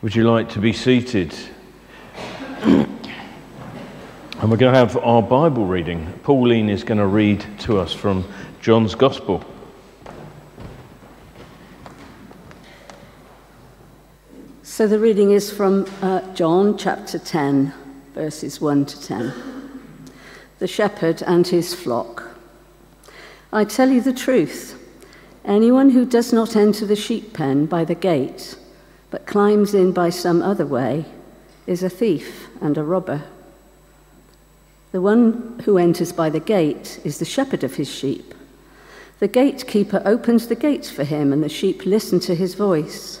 Would you like to be seated? and we're going to have our Bible reading. Pauline is going to read to us from John's Gospel. So the reading is from uh, John chapter 10, verses 1 to 10. The shepherd and his flock. I tell you the truth. Anyone who does not enter the sheep pen by the gate, but climbs in by some other way, is a thief and a robber. The one who enters by the gate is the shepherd of his sheep. The gatekeeper opens the gates for him, and the sheep listen to his voice.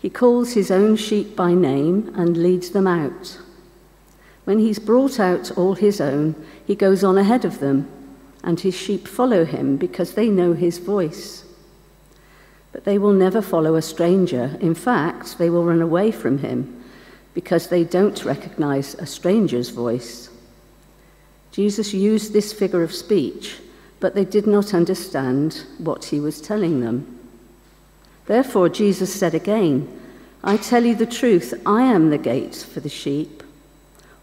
He calls his own sheep by name and leads them out. When he's brought out all his own, he goes on ahead of them, and his sheep follow him because they know his voice. But they will never follow a stranger. In fact, they will run away from him because they don't recognize a stranger's voice. Jesus used this figure of speech, but they did not understand what he was telling them. Therefore, Jesus said again, I tell you the truth, I am the gate for the sheep.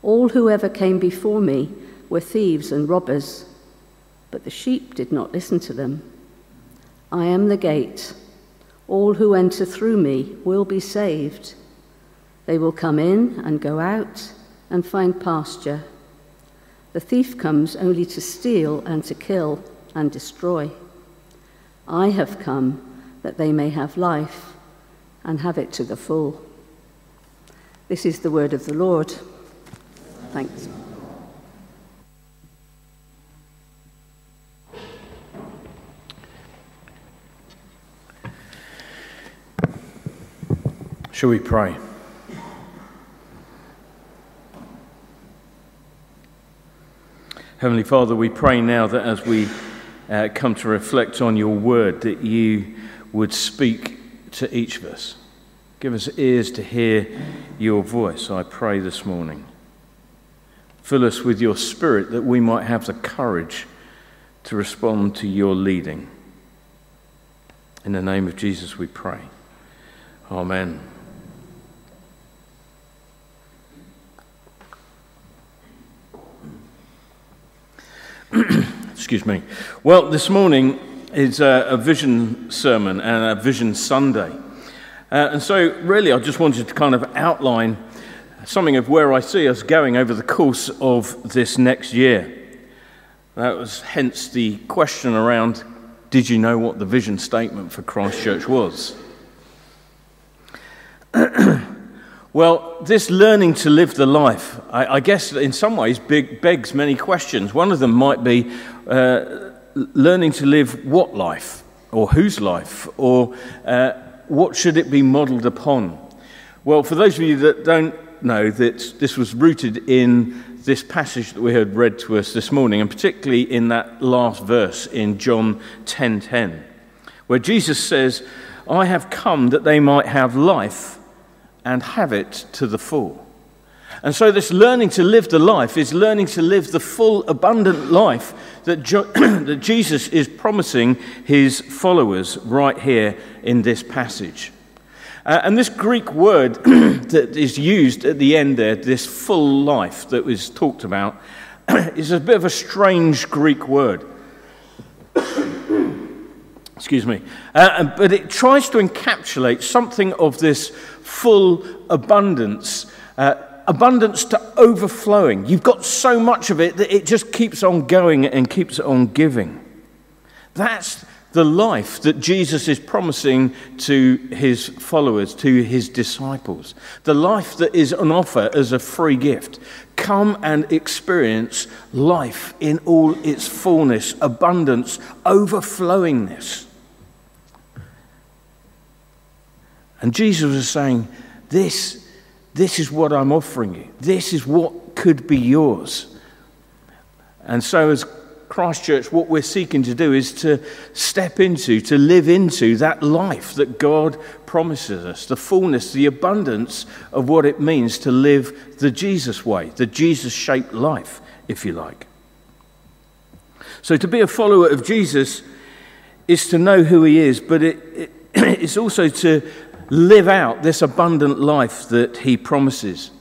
All who ever came before me were thieves and robbers, but the sheep did not listen to them. I am the gate. All who enter through me will be saved. They will come in and go out and find pasture. The thief comes only to steal and to kill and destroy. I have come that they may have life and have it to the full. This is the word of the Lord. Thanks. Shall we pray? Heavenly Father, we pray now that as we uh, come to reflect on your word, that you would speak to each of us. Give us ears to hear your voice, I pray this morning. Fill us with your spirit that we might have the courage to respond to your leading. In the name of Jesus we pray. Amen. Excuse me. Well, this morning is a, a, vision sermon and a vision Sunday. Uh, and so, really, I just wanted to kind of outline something of where I see us going over the course of this next year. That was hence the question around did you know what the vision statement for Christ Church was? Well, this learning to live the life, I, I guess in some ways big, begs many questions. One of them might be uh, learning to live what life, or whose life, or uh, what should it be modeled upon? Well, for those of you that don't know, that this was rooted in this passage that we heard read to us this morning, and particularly in that last verse in John 10:10, 10, where Jesus says, "I have come that they might have life." And have it to the full. And so, this learning to live the life is learning to live the full, abundant life that, jo- that Jesus is promising his followers right here in this passage. Uh, and this Greek word that is used at the end there, this full life that was talked about, is a bit of a strange Greek word. Excuse me. Uh, but it tries to encapsulate something of this full abundance, uh, abundance to overflowing. You've got so much of it that it just keeps on going and keeps on giving. That's the life that Jesus is promising to his followers, to his disciples. The life that is on offer as a free gift. Come and experience life in all its fullness, abundance, overflowingness. And Jesus was saying, This, this is what I'm offering you. This is what could be yours. And so, as Christ Church, what we're seeking to do is to step into, to live into that life that God promises us, the fullness, the abundance of what it means to live the Jesus way, the Jesus shaped life, if you like. So, to be a follower of Jesus is to know who he is, but it, it, it's also to live out this abundant life that he promises.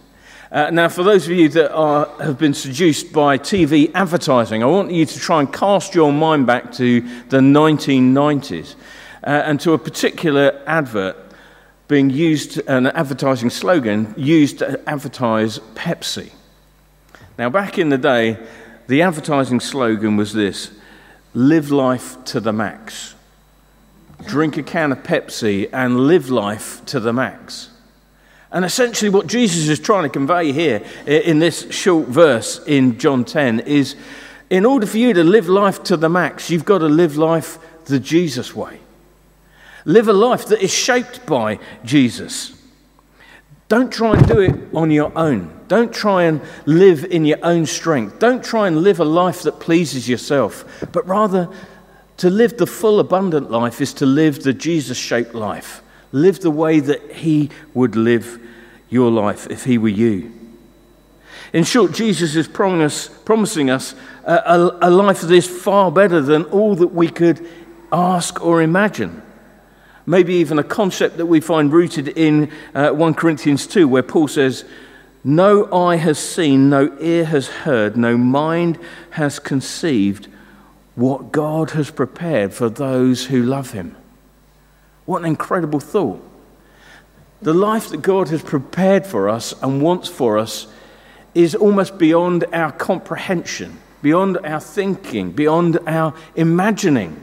Uh, now, for those of you that are, have been seduced by TV advertising, I want you to try and cast your mind back to the 1990s uh, and to a particular advert being used, an advertising slogan used to advertise Pepsi. Now, back in the day, the advertising slogan was this live life to the max. Drink a can of Pepsi and live life to the max. And essentially, what Jesus is trying to convey here in this short verse in John 10 is in order for you to live life to the max, you've got to live life the Jesus way. Live a life that is shaped by Jesus. Don't try and do it on your own. Don't try and live in your own strength. Don't try and live a life that pleases yourself, but rather to live the full, abundant life is to live the Jesus shaped life. Live the way that He would live your life if He were you. In short, Jesus is promising us a, a, life that is far better than all that we could ask or imagine. Maybe even a concept that we find rooted in uh, 1 Corinthians 2, where Paul says, No eye has seen, no ear has heard, no mind has conceived what God has prepared for those who love Him. What an incredible thought. The life that God has prepared for us and wants for us is almost beyond our comprehension, beyond our thinking, beyond our imagining.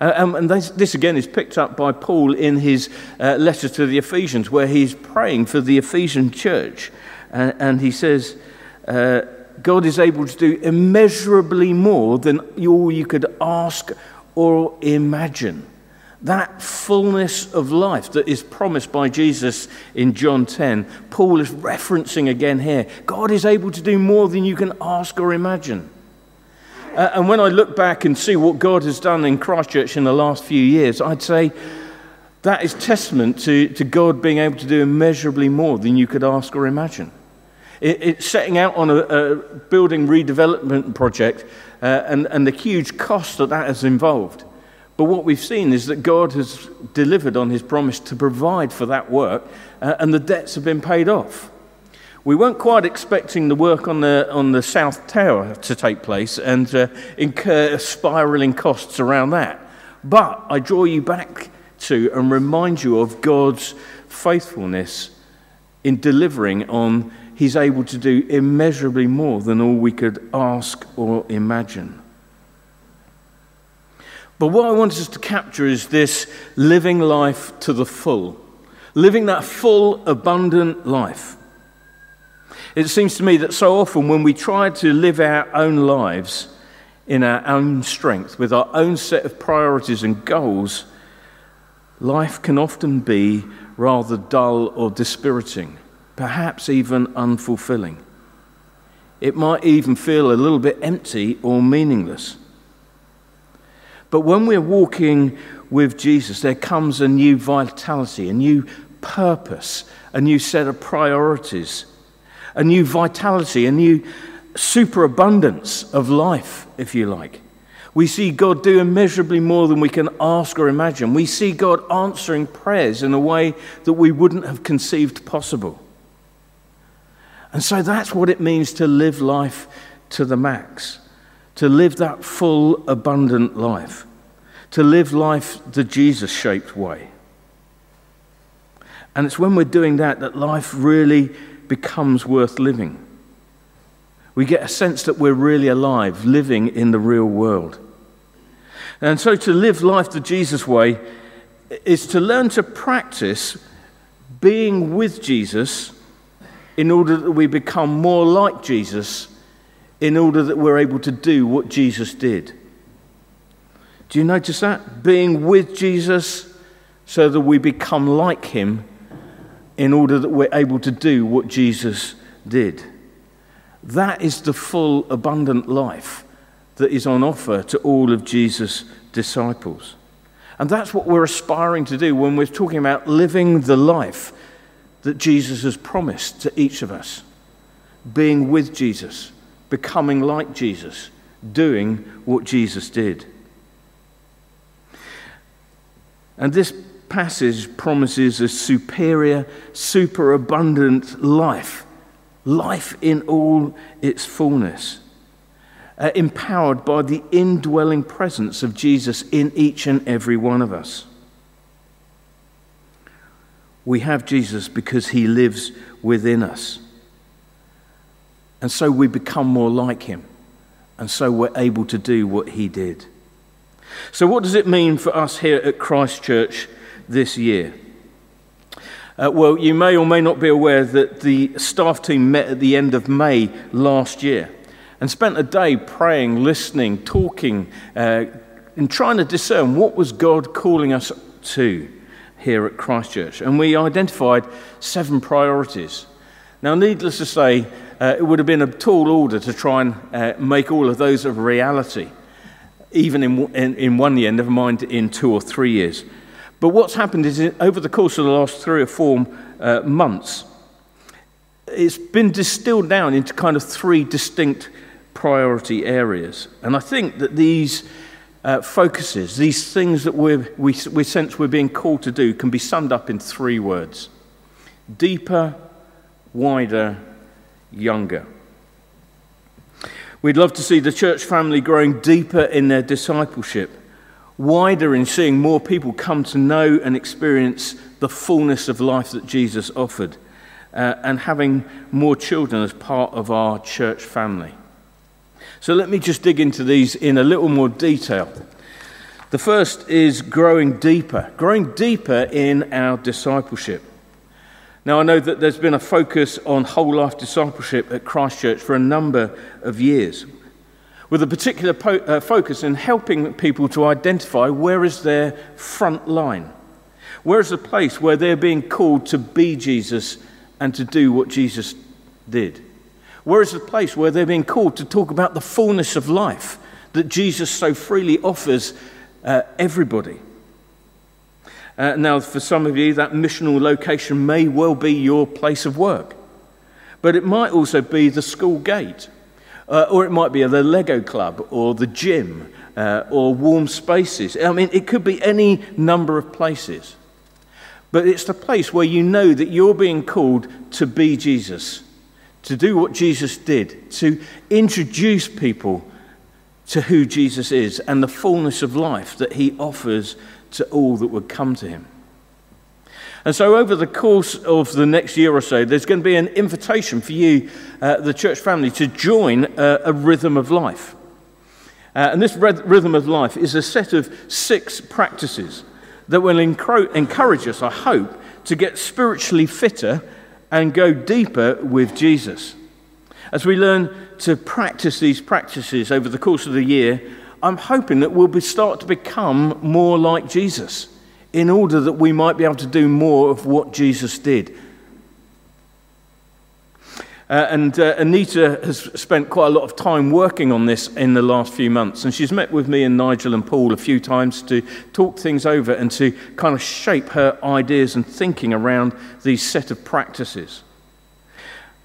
Uh, um, and this, this, again is picked up by Paul in his uh, letter to the Ephesians, where he's praying for the Ephesian church. Uh, and he says, uh, God is able to do immeasurably more than all you could ask or imagine that fullness of life that is promised by Jesus in John 10, Paul is referencing again here. God is able to do more than you can ask or imagine. Uh, and when I look back and see what God has done in Christ Church in the last few years, I'd say that is testament to, to God being able to do immeasurably more than you could ask or imagine. It, it's setting out on a, a building redevelopment project uh, and, and the huge cost that that has involved. But what we've seen is that God has delivered on his promise to provide for that work, uh, and the debts have been paid off. We weren't quite expecting the work on the, on the South Tower to take place and uh, incur spiraling costs around that. But I draw you back to and remind you of God's faithfulness in delivering on He's able to do immeasurably more than all we could ask or imagine. But what I want us to capture is this living life to the full, living that full, abundant life. It seems to me that so often when we try to live our own lives in our own strength, with our own set of priorities and goals, life can often be rather dull or dispiriting, perhaps even unfulfilling. It might even feel a little bit empty or meaningless. But when we're walking with Jesus, there comes a new vitality, a new purpose, a new set of priorities, a new vitality, a new superabundance of life, if you like. We see God do immeasurably more than we can ask or imagine. We see God answering prayers in a way that we wouldn't have conceived possible. And so that's what it means to live life to the max to live that full, abundant life, to live life the Jesus shaped way. And it's when we're doing that that life really becomes worth living. We get a sense that we're really alive, living in the real world. And so to live life the Jesus way is to learn to practice being with Jesus in order that we become more like Jesus in order that we're able to do what Jesus did. Do you notice that? Being with Jesus so that we become like him in order that we're able to do what Jesus did. That is the full, abundant life that is on offer to all of Jesus' disciples. And that's what we're aspiring to do when we're talking about living the life that Jesus has promised to each of us. Being with Jesus becoming like Jesus, doing what Jesus did. And this passage promises a superior, superabundant life, life in all its fullness, uh, empowered by the indwelling presence of Jesus in each and every one of us. We have Jesus because he lives within us. And so we become more like him. And so we're able to do what he did. So, what does it mean for us here at Christ Church this year? Uh, well, you may or may not be aware that the staff team met at the end of May last year and spent a day praying, listening, talking, uh, and trying to discern what was God calling us to here at Christ Church. And we identified seven priorities. Now, needless to say, uh, it would have been a tall order to try and uh, make all of those a reality, even in, in, in, one year, never mind in two or three years. But what's happened is over the course of the last three or four uh, months, it's been distilled down into kind of three distinct priority areas. And I think that these uh, focuses, these things that we we, we sense we're being called to do, can be summed up in three words deeper, wider, younger. We'd love to see the church family growing deeper in their discipleship, wider in seeing more people come to know and experience the fullness of life that Jesus offered, uh, and having more children as part of our church family. So let me just dig into these in a little more detail. The first is growing deeper, growing deeper in our discipleship. Now, I know that there's been a focus on whole life discipleship at Christ Church for a number of years, with a particular po- uh, focus in helping people to identify where is their front line. Where is the place where they're being called to be Jesus and to do what Jesus did? Where is the place where they're being called to talk about the fullness of life that Jesus so freely offers uh, everybody? Uh, now, for some of you, that missional location may well be your place of work, but it might also be the school gate, uh, or it might be the Lego club, or the gym, uh, or warm spaces. I mean, it could be any number of places. But it's the place where you know that you're being called to be Jesus to do what Jesus did, to introduce people to who Jesus is and the fullness of life that he offers to all that would come to him. And so, over the course of the next year or so, there's going to be an invitation for you, uh, the church family, to join uh, a rhythm of life. Uh, and this rhythm of life is a set of six practices that will encourage us, I hope, to get spiritually fitter and go deeper with Jesus. As we learn to practice these practices over the course of the year, I'm hoping that we'll start to become more like Jesus in order that we might be able to do more of what Jesus did uh, and uh, Anita has spent quite a lot of time working on this in the last few months. And she's met with me and Nigel and Paul a few times to talk things over and to kind of shape her ideas and thinking around these set of practices.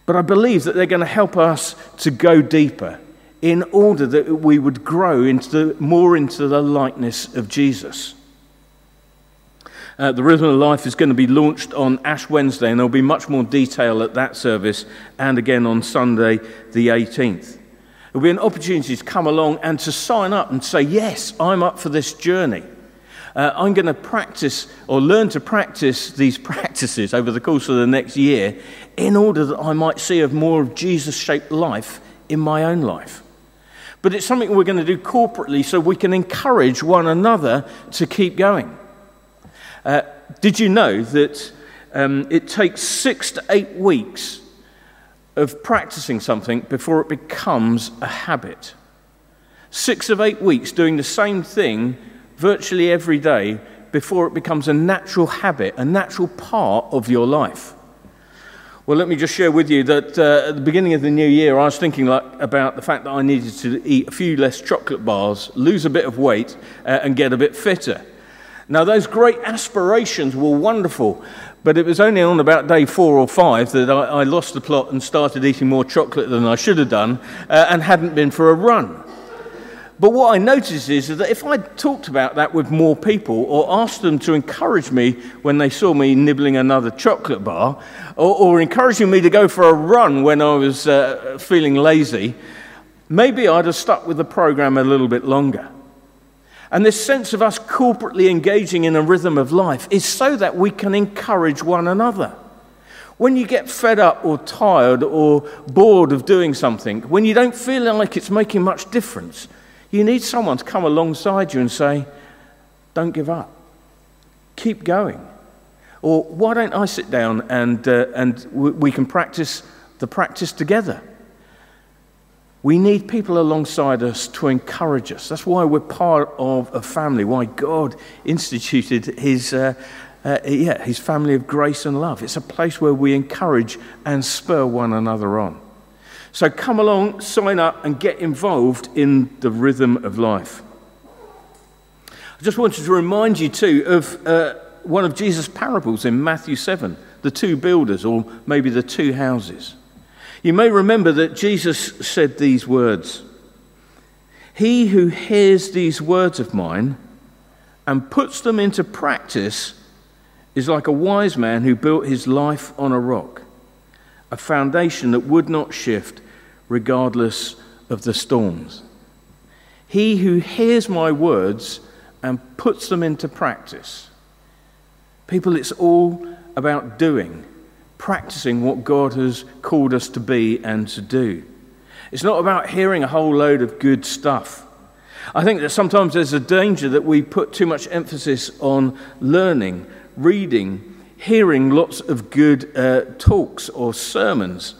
But I believe that they're going to help us to go deeper in order that we would grow into the, more into the likeness of Jesus. Uh, the Rhythm of Life is going to be launched on Ash Wednesday, and there'll be much more detail at that service and again on Sunday, the 18th. There'll be an opportunity to come along and to sign up and say, Yes, I'm up for this journey. Uh, I'm going to practice or learn to practice these practices over the course of the next year in order that I might see a more of Jesus shaped life in my own life. But it's something we're going to do corporately so we can encourage one another to keep going. Uh, did you know that um, it takes six to eight weeks of practicing something before it becomes a habit? Six of eight weeks doing the same thing virtually every day before it becomes a natural habit, a natural part of your life. Well, let me just share with you that uh, at the beginning of the new year, I was thinking like, about the fact that I needed to eat a few less chocolate bars, lose a bit of weight, uh, and get a bit fitter. Now, those great aspirations were wonderful, but it was only on about day four or five that I, I lost the plot and started eating more chocolate than I should have done uh, and hadn't been for a run. But what I noticed is that if I talked about that with more people or asked them to encourage me when they saw me nibbling another chocolate bar or, or encouraging me to go for a run when I was uh, feeling lazy, maybe I'd have stuck with the program a little bit longer. And this sense of us corporately engaging in a rhythm of life is so that we can encourage one another. When you get fed up or tired or bored of doing something, when you don't feel like it's making much difference, you need someone to come alongside you and say, Don't give up, keep going. Or why don't I sit down and, uh, and we can practice the practice together? We need people alongside us to encourage us. That's why we're part of a family, why God instituted his, uh, uh, yeah, his family of grace and love. It's a place where we encourage and spur one another on. So come along, sign up, and get involved in the rhythm of life. I just wanted to remind you, too, of uh, one of Jesus' parables in Matthew 7 the two builders, or maybe the two houses. You may remember that Jesus said these words He who hears these words of mine and puts them into practice is like a wise man who built his life on a rock, a foundation that would not shift regardless of the storms. He who hears my words and puts them into practice. People, it's all about doing, practicing what God has called us to be and to do. It's not about hearing a whole load of good stuff. I think that sometimes there's a danger that we put too much emphasis on learning, reading, hearing lots of good uh, talks or sermons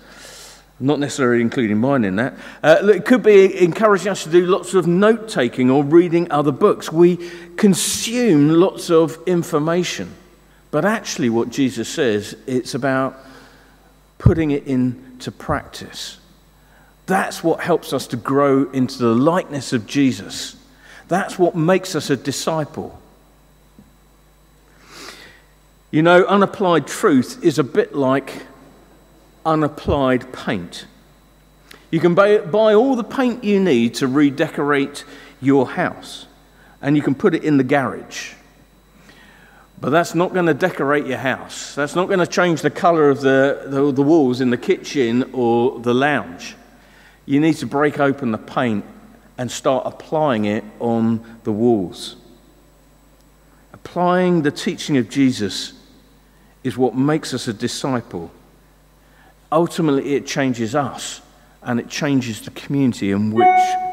not necessarily including mine in that. Uh, it could be encouraging us to do lots of note taking or reading other books. We consume lots of information. But actually, what Jesus says, it's about putting it into practice. That's what helps us to grow into the likeness of Jesus. That's what makes us a disciple. You know, unapplied truth is a bit like unapplied paint. You can buy, buy all the paint you need to redecorate your house, and you can put it in the garage. But that's not going to decorate your house. That's not going to change the color of the, the, the, walls in the kitchen or the lounge. You need to break open the paint and start applying it on the walls. Applying the teaching of Jesus is what makes us a disciple ultimately it changes us and it changes the community in which.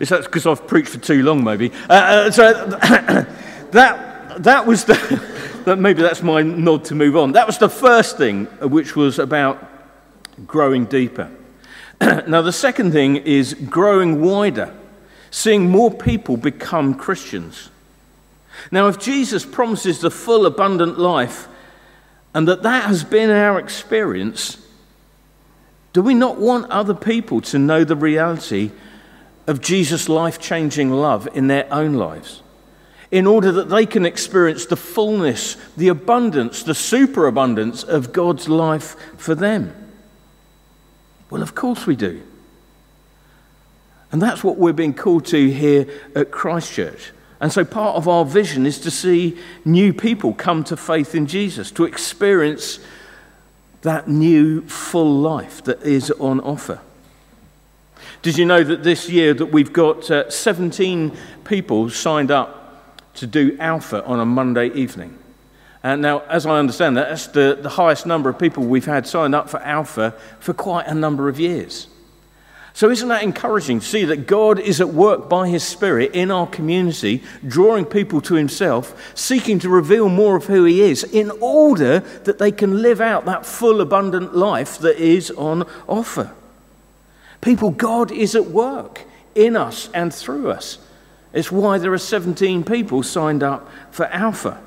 Is that because I've preached for too long, maybe? Uh, uh, so that, that was the. that maybe that's my nod to move on. That was the first thing, uh, which was about growing deeper. now, the second thing is growing wider, seeing more people become Christians. Now, if Jesus promises the full, abundant life, and that that has been our experience, do we not want other people to know the reality of Jesus' life changing love in their own lives? In order that they can experience the fullness, the abundance, the superabundance of God's life for them? Well, of course we do. And that's what we're being called to here at Christ Church. And so part of our vision is to see new people come to faith in Jesus, to experience that new full life that is on offer. Did you know that this year that we've got uh, 17 people signed up to do Alpha on a Monday evening? And now, as I understand that, that's the, the highest number of people we've had signed up for Alpha for quite a number of years. So, isn't that encouraging to see that God is at work by His Spirit in our community, drawing people to Himself, seeking to reveal more of who He is, in order that they can live out that full, abundant life that is on offer? People, God is at work in us and through us. It's why there are 17 people signed up for Alpha.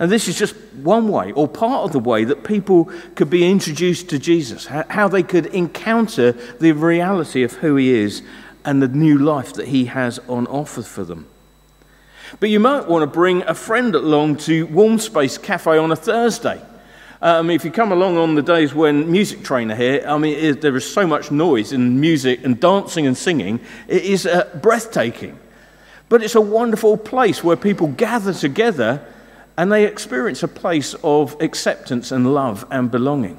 And this is just one way, or part of the way, that people could be introduced to Jesus, how they could encounter the reality of who he is and the new life that he has on offer for them. But you might want to bring a friend along to Warm Space Cafe on a Thursday. Mean, if you come along on the days when music trainer here, I mean, there is so much noise and music and dancing and singing. It is uh, breathtaking. But it's a wonderful place where people gather together and they experience a place of acceptance and love and belonging.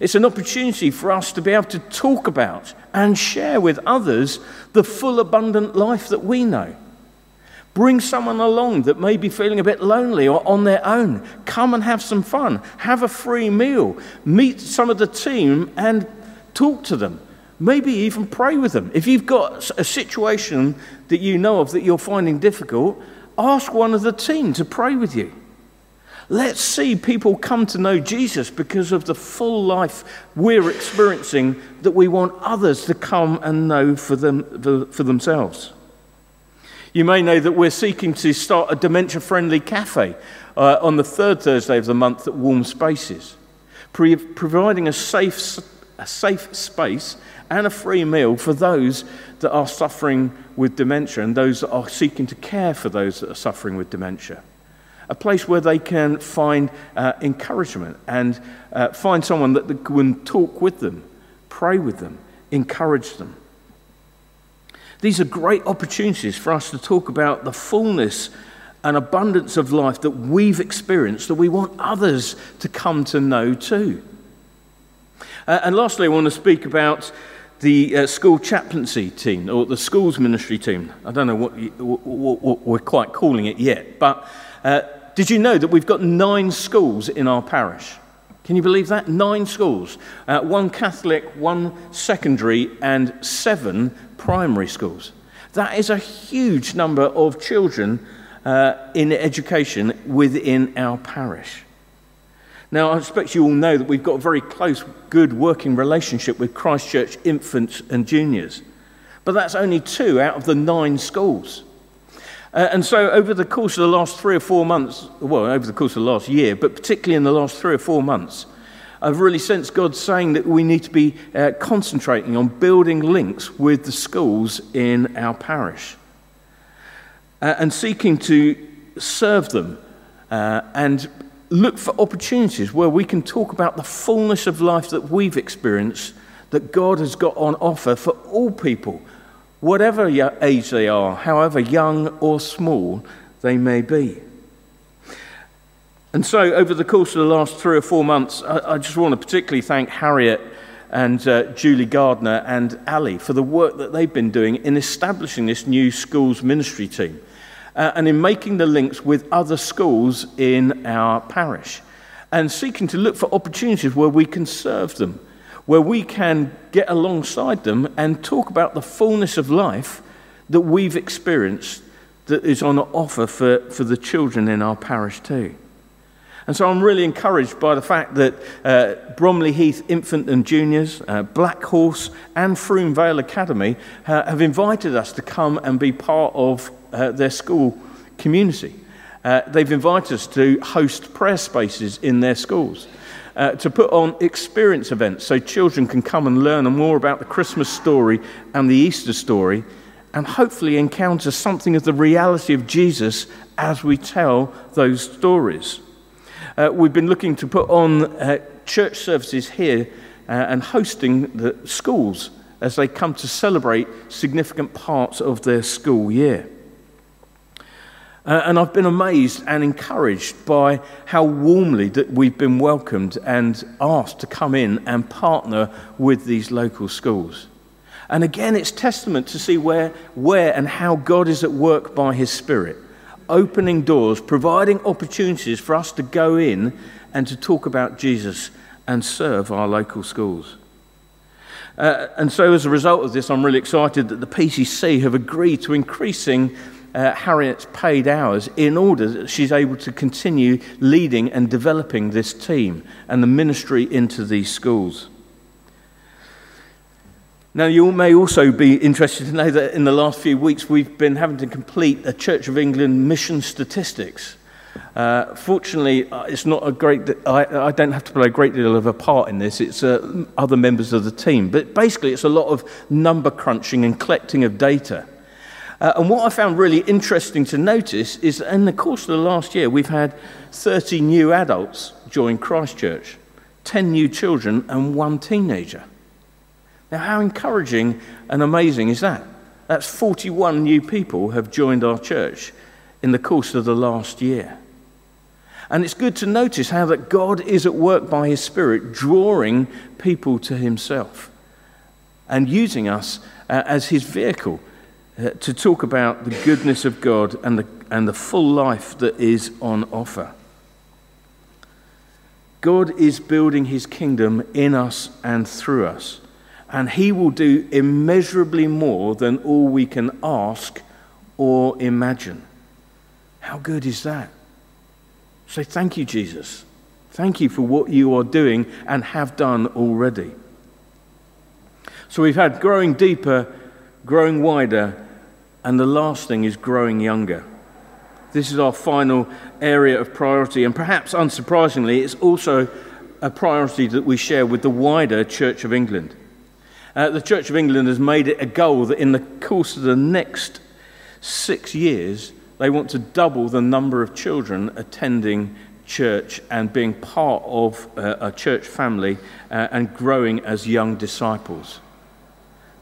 It's an opportunity for us to be able to talk about and share with others the full, abundant life that we know. Bring someone along that may be feeling a bit lonely or on their own. Come and have some fun. Have a free meal. Meet some of the team and talk to them. Maybe even pray with them. If you've got a situation that you know of that you're finding difficult, ask one of the team to pray with you. Let's see people come to know Jesus because of the full life we're experiencing that we want others to come and know for, them, for themselves. You may know that we're seeking to start a dementia friendly cafe uh, on the third Thursday of the month at Warm Spaces, pre- providing a safe, a safe space and a free meal for those that are suffering with dementia and those that are seeking to care for those that are suffering with dementia. A place where they can find uh, encouragement and uh, find someone that can talk with them, pray with them, encourage them. These are great opportunities for us to talk about the fullness and abundance of life that we've experienced that we want others to come to know too. Uh, and lastly, I want to speak about the uh, school chaplaincy team or the schools ministry team. I don't know what, what, what we're quite calling it yet, but uh, did you know that we've got nine schools in our parish? Can you believe that? Nine schools. Uh, one Catholic, one secondary, and seven primary schools. That is a huge number of children uh, in education within our parish. Now, I expect you all know that we've got a very close, good working relationship with Christ Church infants and juniors. But that's only two out of the nine schools. Uh, and so, over the course of the last three or four months, well, over the course of the last year, but particularly in the last three or four months, I've really sensed God saying that we need to be uh, concentrating on building links with the schools in our parish uh, and seeking to serve them uh, and look for opportunities where we can talk about the fullness of life that we've experienced that God has got on offer for all people, whatever age they are, however young or small they may be. And so, over the course of the last three or four months, I, I just want to particularly thank Harriet and uh, Julie Gardner and Ali for the work that they've been doing in establishing this new schools ministry team uh, and in making the links with other schools in our parish and seeking to look for opportunities where we can serve them, where we can get alongside them and talk about the fullness of life that we've experienced that is on offer for, for the children in our parish too. And so I'm really encouraged by the fact that uh, Bromley Heath Infant and Juniors, uh, Black Horse, and Frome Vale Academy uh, have invited us to come and be part of uh, their school community. Uh, they've invited us to host prayer spaces in their schools. Uh, to put on experience events so children can come and learn more about the Christmas story and the Easter story, and hopefully encounter something of the reality of Jesus as we tell those stories. Uh, we've been looking to put on uh, church services here uh, and hosting the schools as they come to celebrate significant parts of their school year. Uh, and I've been amazed and encouraged by how warmly that we've been welcomed and asked to come in and partner with these local schools. And again, it's testament to see where, where and how God is at work by His Spirit opening doors, providing opportunities for us to go in and to talk about Jesus and serve our local schools. Uh, and so, as a result of this, I'm really excited that the PCC have agreed to increasing uh, Harriet's paid hours in order that she's able to continue leading and developing this team and the ministry into these schools. Now, you may also be interested to know that in the last few weeks we've been having to complete a Church of England mission statistics. Uh, fortunately, uh, it's not a great. I, I, don't have to play a great deal of a part in this. It's uh, other members of the team, but basically, it's a lot of number crunching and collecting of data. Uh, and what I found really interesting to notice is that in the course of the last year, we've had 30 new adults join Christ Church, 10 new children, and one teenager. Now, how encouraging and amazing is that? That's 41 new people have joined our church in the course of the last year. And it's good to notice how that God is at work by his Spirit, drawing people to himself and using us uh, as his vehicle uh, to talk about the goodness of God and the, and the full life that is on offer. God is building his kingdom in us and through us, and he will do immeasurably more than all we can ask or imagine. How good is that? Say, Thank you, Jesus. Thank you for what you are doing and have done already. So we've had growing deeper, growing wider, and the last thing is growing younger. This is our final area of priority, and perhaps unsurprisingly, it's also a priority that we share with the wider Church of England. Uh, the Church of England has made it a goal that in the course of the next six years, they want to double the number of children attending church and being part of uh, a church family uh, and growing as young disciples.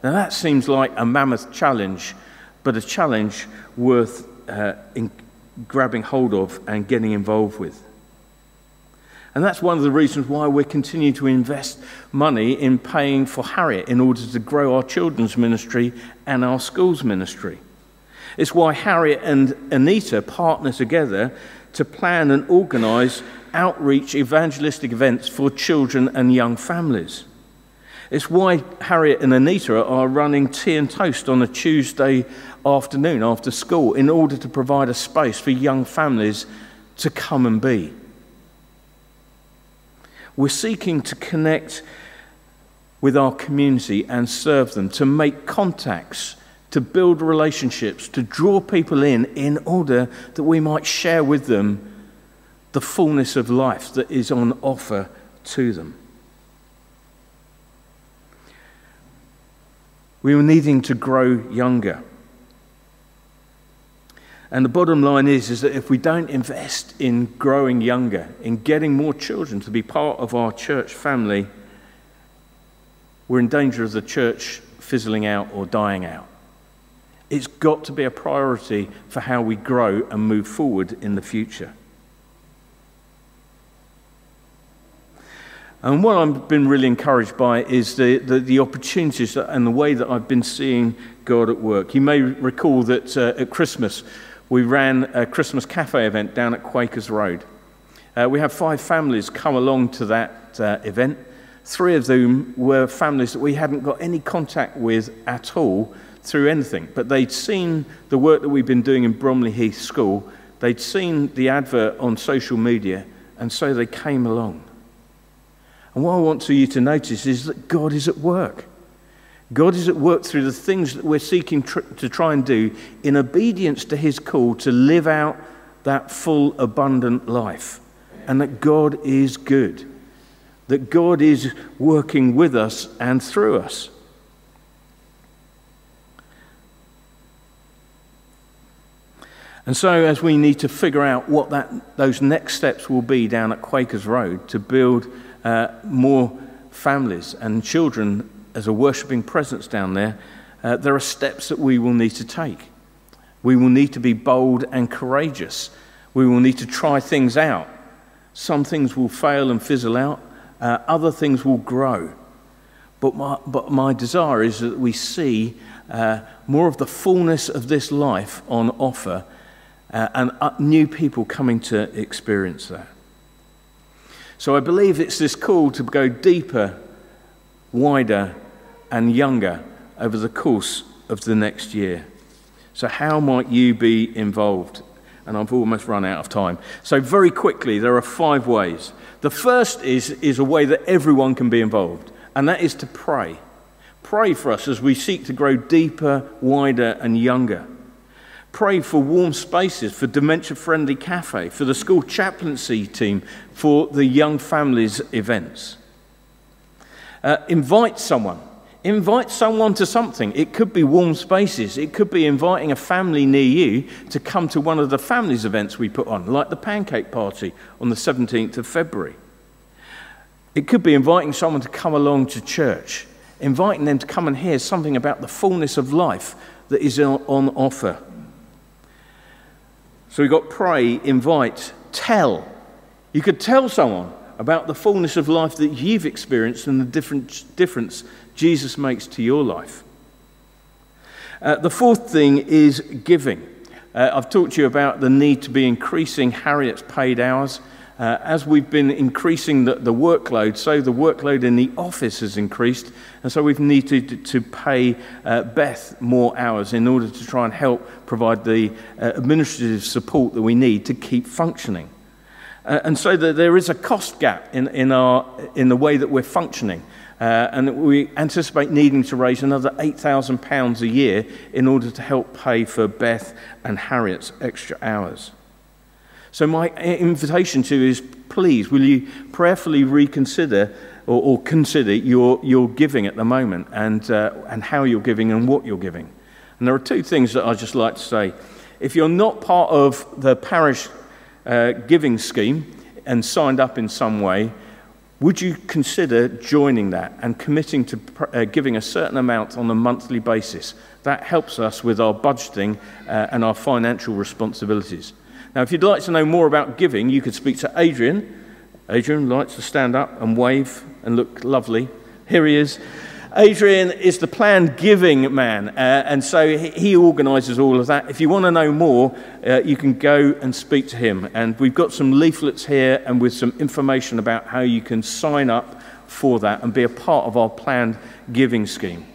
Now, that seems like a mammoth challenge, but a challenge worth uh, grabbing hold of and getting involved with. And that's one of the reasons why we're continuing to invest money in paying for Harriet in order to grow our children's ministry and our schools ministry. It's why Harriet and Anita partner together to plan and organise outreach evangelistic events for children and young families. It's why Harriet and Anita are running tea and toast on a Tuesday afternoon after school in order to provide a space for young families to come and be. We're seeking to connect with our community and serve them, to make contacts to build relationships, to draw people in in order that we might share with them the fullness of life that is on offer to them. We were needing to grow younger. And the bottom line is, is that if we don't invest in growing younger, in getting more children to be part of our church family, we're in danger of the church fizzling out or dying out. It's got to be a priority for how we grow and move forward in the future. And what I've been really encouraged by is the, the, the opportunities and the way that I've been seeing God at work. You may recall that uh, at Christmas, we ran a Christmas cafe event down at Quakers Road. Uh, we had five families come along to that uh, event. Three of them were families that we hadn't got any contact with at all through anything, but they'd seen the work that we've been doing in Bromley Heath School, they'd seen the advert on social media, and so they came along. And what I want you to notice is that God is at work. God is at work through the things that we're seeking tr- to try and do in obedience to his call to live out that full, abundant life. And that God is good. That God is working with us and through us. And so, as we need to figure out what that, those next steps will be down at Quakers Road to build uh, more families and children as a worshipping presence down there, uh, there are steps that we will need to take. We will need to be bold and courageous. We will need to try things out. Some things will fail and fizzle out, uh, other things will grow. But my, but my desire is that we see uh, more of the fullness of this life on offer uh, and uh, new people coming to experience that. So I believe it's this call to go deeper, wider, and younger over the course of the next year. So, how might you be involved? And I've almost run out of time. So, very quickly, there are five ways. The first is, is a way that everyone can be involved, and that is to pray. Pray for us as we seek to grow deeper, wider, and younger. Pray for warm spaces, for dementia friendly cafe, for the school chaplaincy team, for the young families events. Uh, invite someone. Invite someone to something. It could be warm spaces. It could be inviting a family near you to come to one of the families events we put on, like the pancake party on the 17th of February. It could be inviting someone to come along to church, inviting them to come and hear something about the fullness of life that is on offer. So we've got pray, invite, tell. You could tell someone about the fullness of life that you've experienced and the different, difference Jesus makes to your life. Uh, the fourth thing is giving. Uh, I've talked to you about the need to be increasing Harriet's paid hours. Uh, as we've been increasing the, the, workload, so the workload in the office has increased, and so we've needed to pay uh, Beth more hours in order to try and help provide the uh, administrative support that we need to keep functioning. Uh, and so that there is a cost gap in, in, our, in the way that we're functioning. Uh, and we anticipate needing to raise another £8,000 a year in order to help pay for Beth and Harriet's extra hours. So, my invitation to you is please, will you prayerfully reconsider or, or consider your, your giving at the moment and, uh, and how you're giving and what you're giving? And there are two things that I'd just like to say. If you're not part of the parish uh, giving scheme and signed up in some way, would you consider joining that and committing to uh, giving a certain amount on a monthly basis? That helps us with our budgeting uh, and our financial responsibilities. Now, if you'd like to know more about giving, you could speak to Adrian. Adrian likes to stand up and wave and look lovely. Here he is. Adrian is the planned giving man, uh, and so he, he organises all of that. If you want to know more, uh, you can go and speak to him. And we've got some leaflets here and with some information about how you can sign up for that and be a part of our planned giving scheme.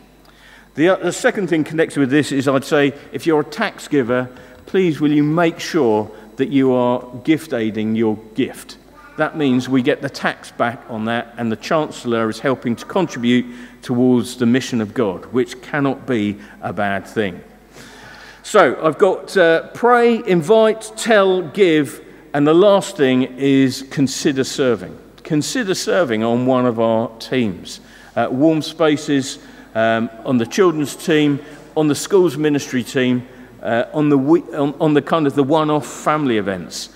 The, uh, the second thing connected with this is I'd say if you're a tax giver, please will you make sure that you are gift aiding your gift. That means we get the tax back on that, and the Chancellor is helping to contribute towards the mission of God, which cannot be a bad thing. So I've got uh, pray, invite, tell, give, and the last thing is consider serving. Consider serving on one of our teams. Uh, warm Spaces, um, on the children's team, on the schools ministry team, uh, on, the, on, on the kind of the one off family events.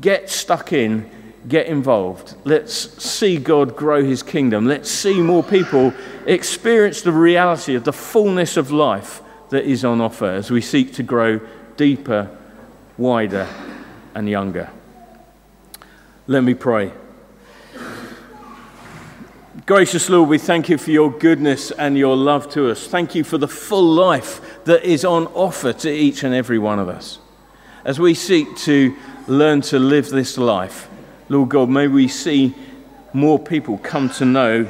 Get stuck in, get involved. Let's see God grow his kingdom. Let's see more people experience the reality of the fullness of life that is on offer as we seek to grow deeper, wider, and younger. Let me pray. Gracious Lord, we thank you for your goodness and your love to us. Thank you for the full life that is on offer to each and every one of us. As we seek to learn to live this life, Lord God, may we see more people come to know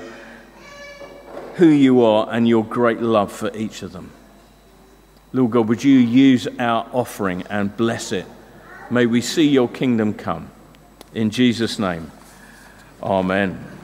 who you are and your great love for each of them. Lord God, would you use our offering and bless it? May we see your kingdom come. In Jesus' name, amen.